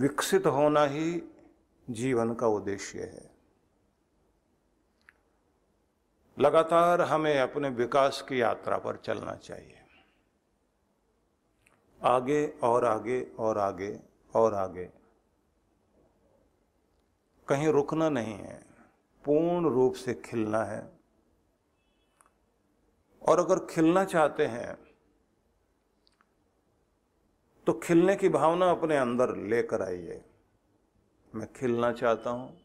विकसित होना ही जीवन का उद्देश्य है। लगातार हमें अपने विकास की यात्रा पर चलना चाहिए। आगे और आगे और आगे और आगे। कहीं रुकना नहीं है, पूर्ण रूप से खिलना है। और अगर खिलना चाहते हैं तो खिलने की भावना अपने अंदर लेकर आइए। मैं खिलना चाहता हूँ।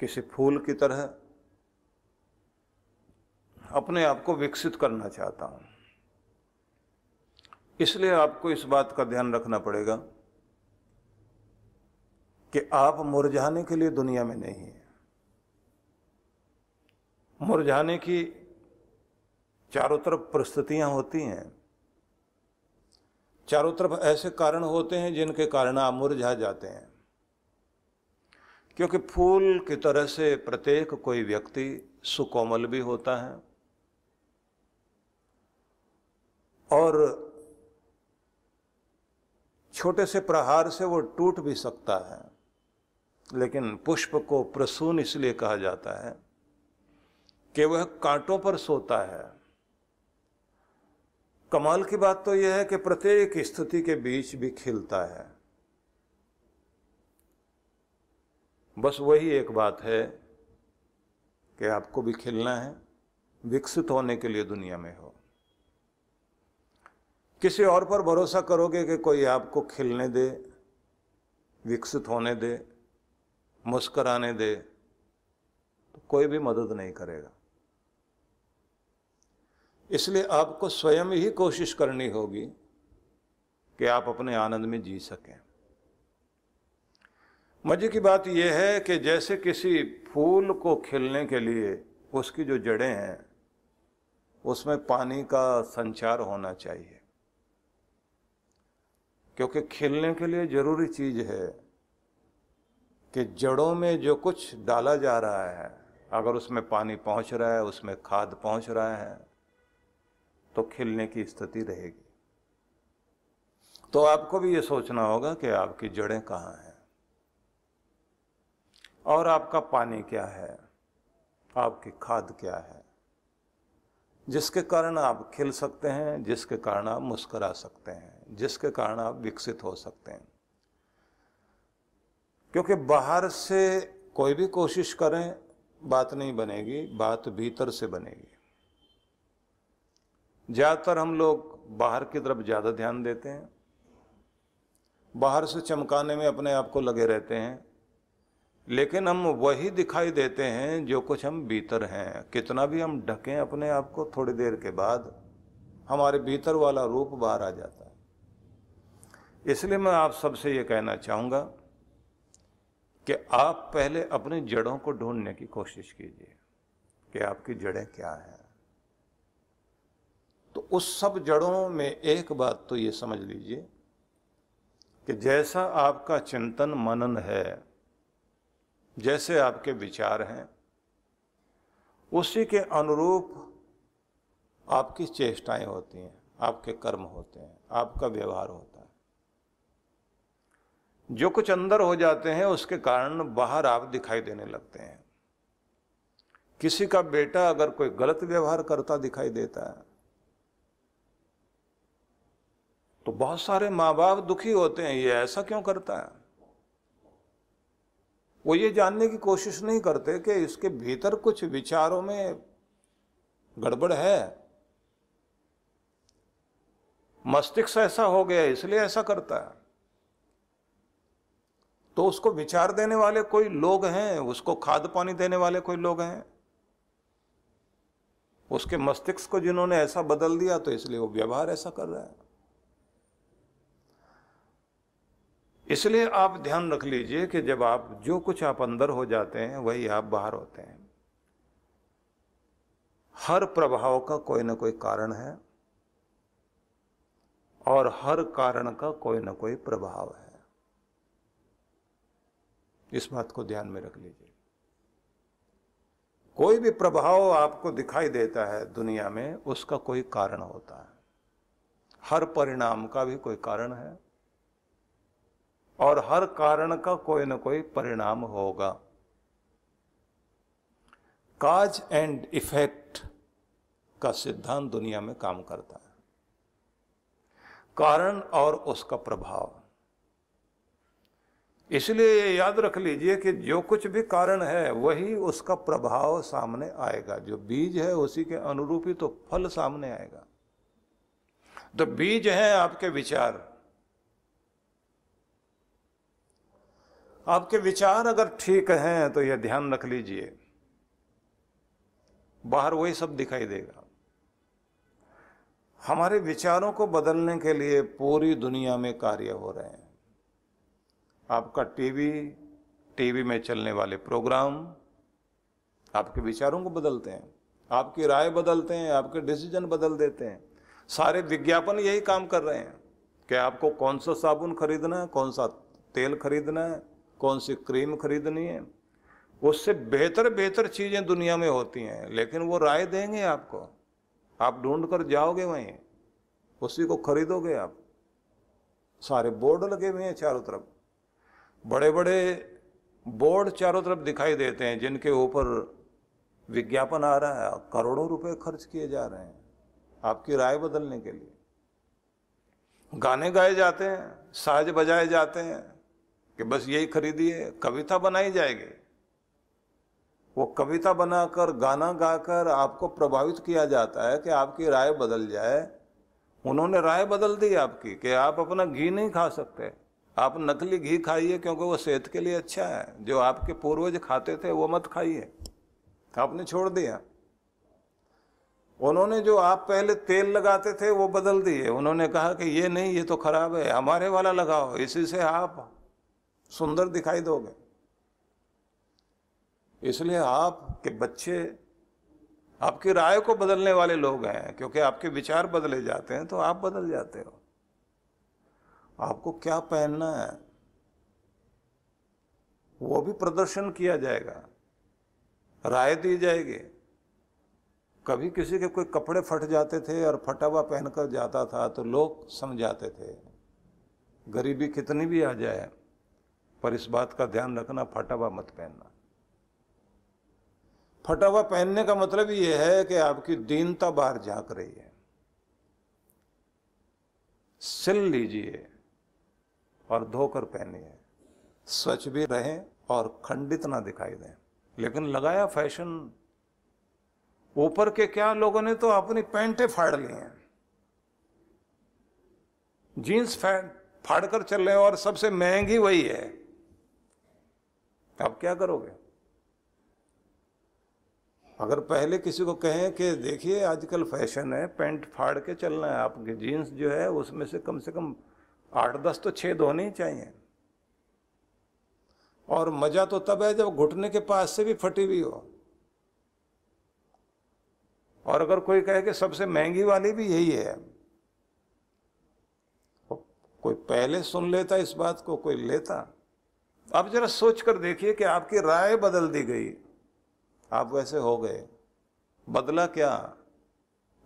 किसी फूल की तरह अपने आप को विकसित करना चाहता हूँ। इसलिए आपको इस बात का ध्यान रखना पड़ेगा कि आप मुरझाने के लिए दुनिया में नहीं है। मुरझाने की चारों तरफ़ परिस्थितियाँ होती हैं। चारों तरफ़ ऐसे कारण होते हैं जिनके कारण आप मुरझा जाते हैं। क्योंकि फूल की तरह से प्रत्येक कोई व्यक्ति सुकोमल भी होता है और छोटे से प्रहार से वो टूट भी सकता है, लेकिन पुष्प को प्रसून इसलिए कहा जाता है कि वह कांटों पर सोता है। कमाल की बात तो यह है कि प्रत्येक स्थिति के बीच भी खिलता है। बस वही एक बात है कि आपको भी खिलना है, विकसित होने के लिए दुनिया में हो। किसी और पर भरोसा करोगे कि कोई आपको खिलने दे, विकसित होने दे, मुस्कराने दे तो कोई भी मदद नहीं करेगा। इसलिए आपको स्वयं ही कोशिश करनी होगी कि आप अपने आनंद में जी सकें। मज़े की बात यह है कि जैसे किसी फूल को खिलने के लिए उसकी जो जड़ें हैं, उसमें पानी का संचार होना चाहिए। क्योंकि खिलने के लिए ज़रूरी चीज़ है कि जड़ों में जो कुछ डाला जा रहा है, अगर उसमें पानी पहुँच रहा है, उसमें खाद पहुँच रहा है तो खिलने की स्थिति रहेगी। तो आपको भी ये सोचना होगा कि आपकी जड़ें कहाँ हैं? और आपका पानी क्या है? आपकी खाद क्या है? जिसके कारण आप खिल सकते हैं, जिसके कारण आप मुस्करा सकते हैं, जिसके कारण आप विकसित हो सकते हैं। क्योंकि बाहर से कोई भी कोशिश करें, बात नहीं बनेगी, बात भीतर से बनेगी। ज़्यादातर हम लोग बाहर की तरफ़ ज़्यादा ध्यान देते हैं। बाहर से चमकाने में अपने आप को लगे रहते हैं। लेकिन हम वही दिखाई देते हैं जो कुछ हम भीतर हैं। कितना भी हम ढकें अपने आप को थोड़ी देर के बाद, हमारे भीतर वाला रूप बाहर आ जाता है। इसलिए मैं आप सबसे ये कहना चाहूँगा कि आप पहले अपनी जड़ों को ढूँढने की कोशिश कीजिए कि आपकी जड़ें क्या हैं। उस सब जड़ों में एक बात तो ये समझ लीजिए कि जैसा आपका चिंतन मनन है, जैसे आपके विचार हैं, उसी के अनुरूप आपकी चेष्टाएँ होती हैं, आपके कर्म होते हैं, आपका व्यवहार होता है। जो कुछ अंदर हो जाते हैं, उसके कारण बाहर आप दिखाई देने लगते हैं। किसी का बेटा अगर कोई गलत व्यवहार करता दिखाई देता है तो बहुत सारे माँ बाप दुखी होते हैं, ये ऐसा क्यों करता है? वो ये जानने की कोशिश नहीं करते कि इसके भीतर कुछ विचारों में गड़बड़ है। मस्तिष्क ऐसा हो गया, इसलिए ऐसा करता है। तो उसको विचार देने वाले कोई लोग हैं, उसको खाद पानी देने वाले कोई लोग हैं। उसके मस्तिष्क को जिन्होंने ऐसा बदल दिया तो इसलिए वो व्यवहार ऐसा कर रहा है। इसलिए आप ध्यान रख लीजिए कि जब आप जो कुछ आप अंदर हो जाते हैं, वही आप बाहर होते हैं। हर प्रभाव का कोई ना कोई कारण है और हर कारण का कोई ना कोई प्रभाव है। इस बात को ध्यान में रख लीजिए। कोई भी प्रभाव आपको दिखाई देता है दुनिया में, उसका कोई कारण होता है। हर परिणाम का भी कोई कारण है। और हर कारण का कोई ना कोई परिणाम होगा। काज एंड इफ़ेक्ट का सिद्धांत दुनिया में काम करता है। कारण और उसका प्रभाव। इसलिए ये याद रख लीजिए कि जो कुछ भी कारण है, वही उसका प्रभाव सामने आएगा। जो बीज है, उसी के अनुरूप ही तो फल सामने आएगा। तो बीज है आपके विचार। आपके विचार अगर ठीक हैं तो यह ध्यान रख लीजिए। बाहर वही सब दिखाई देगा। हमारे विचारों को बदलने के लिए पूरी दुनिया में कार्य हो रहे हैं। आपका टीवी टीवी में चलने वाले प्रोग्राम आपके विचारों को बदलते हैं। आपकी राय बदलते हैं, आपके डिसीज़न बदल देते हैं। सारे विज्ञापन यही काम कर रहे हैं कि आपको कौन सा साबुन खरीदना है, कौन सा तेल खरीदना है कौन सी क्रीम खरीदनी है? उससे बेहतर बेहतर चीज़ें दुनिया में होती हैं, लेकिन वो राय देंगे आपको। आप ढूंढ कर जाओगे वहीं, उसी को खरीदोगे आप। सारे बोर्ड लगे हुए हैं चारों तरफ़। बड़े बड़े बोर्ड चारों तरफ़ दिखाई देते हैं, जिनके ऊपर विज्ञापन आ रहा है, करोड़ों रुपए खर्च किए जा रहे हैं, आपकी राय बदलने के लिए। गाने गाए जाते हैं, साज बजाए जाते हैं कि बस यही खरीदिए, कविता बनाई जाएगी। वो कविता बनाकर, गाना गाकर आपको प्रभावित किया जाता है कि आपकी राय बदल जाए। उन्होंने राय बदल दी आपकी कि आप अपना घी नहीं खा सकते। आप नकली घी खाइए क्योंकि वो सेहत के लिए अच्छा है। जो आपके पूर्वज खाते थे, वो मत खाइए। आपने छोड़ दिया। उन्होंने जो आप पहले तेल लगाते थे, वो बदल दिए। उन्होंने कहा कि ये नहीं, ये तो खराब है। हमारे वाला लगाओ, इसी से आप सुंदर दिखाई दोगे। इसलिए आपके बच्चे, आपकी राय को बदलने वाले लोग हैं, क्योंकि आपके विचार बदले जाते हैं तो आप बदल जाते हो। आपको क्या पहनना है, वो भी प्रदर्शन किया जाएगा। राय दी जाएगी। कभी किसी के कोई कपड़े फट जाते थे और फटा हुआ पहनकर जाता था तो लोग समझाते थे, गरीबी कितनी भी आ जाए पर इस बात का ध्यान रखना फटा हुआ मत पहनना। फटा हुआ पहनने का मतलब यह है कि आपकी दीनता बाहर झाँक रही है। सिल लीजिए और धोकर पहनिए। स्वच्छ भी रहें और खंडित ना दिखाई दें। लेकिन लगाया फ़ैशन, ऊपर के क्या लोगों ने तो अपनी पैंटें फाड़ ली हैं। जीन्स फाड़ कर चल रहे हैं और सबसे महँगी वही है। अब क्या करोगे? अगर पहले किसी को कहें कि देखिए, आजकल फ़ैशन है, पेंट फाड़ के चलना है आपके जीन्स जो है उसमें से कम से कम आठ दस तो छेद होने ही चाहिए। और मज़ा तो तब है जब घुटने के पास से भी फटी हुई हो। और अगर कोई कहे कि सबसे महँगी वाली भी यही है कोई पहले सुन लेता इस बात को, कोई लेता। अब जरा सोच कर देखिए कि आपकी राय बदल दी गई। आप वैसे हो गए। बदला क्या?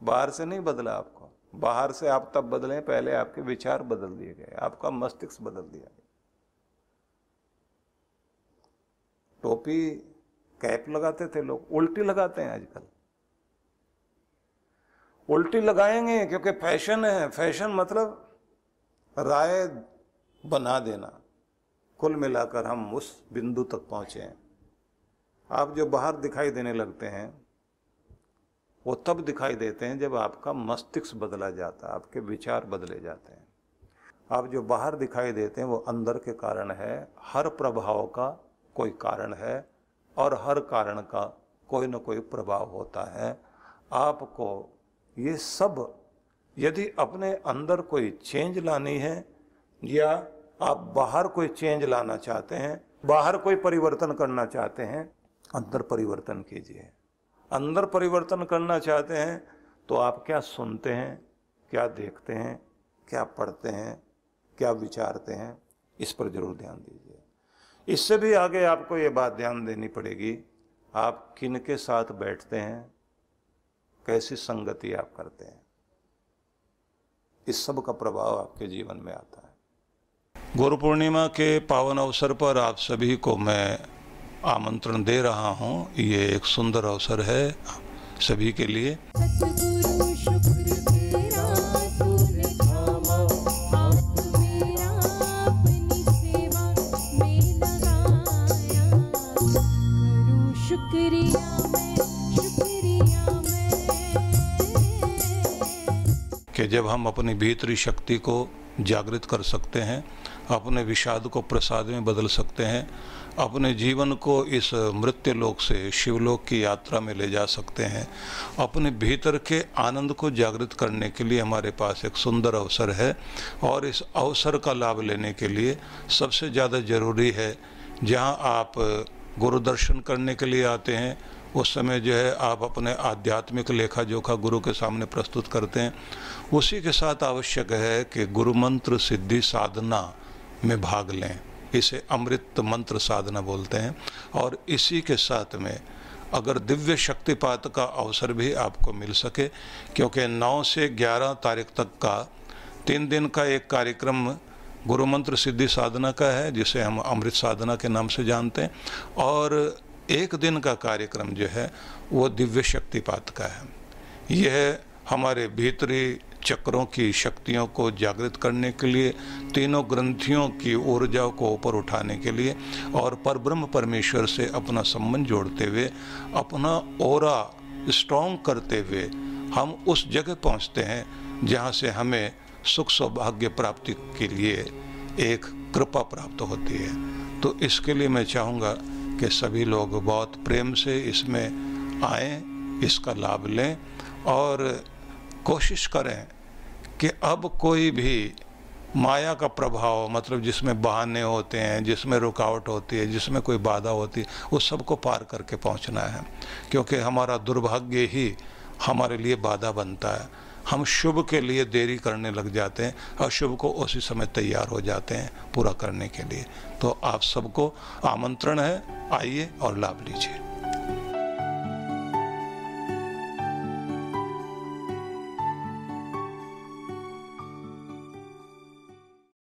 बाहर से नहीं बदला आपको। बाहर से आप तब बदले पहले आपके विचार बदल दिए गए। आपका मस्तिष्क बदल दिया गया। टोपी कैप लगाते थे लोग। उल्टी लगाते हैं आजकल। उल्टी लगाएँगे क्योंकि फ़ैशन है। फ़ैशन मतलब राय बना देना। कुल मिलाकर हम उस बिंदु तक पहुँचे हैं। आप जो बाहर दिखाई देने लगते हैं, वो तब दिखाई देते हैं जब आपका मस्तिष्क बदला जाता है, आपके विचार बदले जाते हैं। आप जो बाहर दिखाई देते हैं, वो अंदर के कारण है, हर प्रभाव का कोई कारण है और हर कारण का कोई ना कोई प्रभाव होता है। आपको ये सब, यदि अपने अंदर कोई चेंज लानी है या आप बाहर कोई चेंज लाना चाहते हैं, बाहर कोई परिवर्तन करना चाहते हैं, अंदर परिवर्तन कीजिए। अंदर परिवर्तन करना चाहते हैं तो आप क्या सुनते हैं, क्या देखते हैं, क्या पढ़ते हैं, क्या विचारते हैं, इस पर ज़रूर ध्यान दीजिए। इससे भी आगे आपको ये बात ध्यान देनी पड़ेगी, आप किन के साथ बैठते हैं, कैसी संगति आप करते हैं। इस सब का प्रभाव आपके जीवन में आता है। गुरु पूर्णिमा के पावन अवसर पर आप सभी को मैं आमंत्रण दे रहा हूँ। ये एक सुंदर अवसर है सभी के लिए। कि जब हम अपनी भीतरी शक्ति को जागृत कर सकते हैं अपने विषाद को प्रसाद में बदल सकते हैं, अपने जीवन को इस मृत्यु लोक से शिवलोक की यात्रा में ले जा सकते हैं। अपने भीतर के आनंद को जागृत करने के लिए हमारे पास एक सुंदर अवसर है और इस अवसर का लाभ लेने के लिए सबसे ज़्यादा ज़रूरी है, जहाँ आप गुरु दर्शन करने के लिए आते हैं, उस समय जो है आप अपने आध्यात्मिक लेखा जोखा गुरु के सामने प्रस्तुत करते हैं। उसी के साथ आवश्यक है कि गुरु मंत्र सिद्धि साधना में भाग लें। इसे अमृत मंत्र साधना बोलते हैं। और इसी के साथ में अगर दिव्य शक्तिपात का अवसर भी आपको मिल सके, क्योंकि 9 से 11 तारीख तक का तीन दिन का एक कार्यक्रम गुरु मंत्र सिद्धि साधना का है, जिसे हम अमृत साधना के नाम से जानते हैं। और एक दिन का कार्यक्रम जो है, वो दिव्य शक्तिपात का है। यह हमारे भीतरी चक्रों की शक्तियों को जागृत करने के लिए, तीनों ग्रंथियों की ऊर्जा को ऊपर उठाने के लिए और परब्रह्म परमेश्वर से अपना संबंध जोड़ते हुए, अपना ओरा स्ट्रॉन्ग करते हुए हम उस जगह पहुँचते हैं जहाँ से हमें सुख सौभाग्य प्राप्ति के लिए एक कृपा प्राप्त होती है। तो इसके लिए मैं चाहूँगा कि सभी लोग बहुत प्रेम से इसमें आए, इसका लाभ लें और कोशिश करें कि अब कोई भी माया का प्रभाव मतलब जिसमें बहाने होते हैं, जिसमें रुकावट होती है, जिसमें कोई बाधा होती है, उस सबको पार करके पहुँचना है। क्योंकि हमारा दुर्भाग्य ही हमारे लिए बाधा बनता है। हम शुभ के लिए देरी करने लग जाते हैं अशुभ को उसी समय तैयार हो जाते हैं पूरा करने के लिए। तो आप सबको आमंत्रण है। आइए और लाभ लीजिए।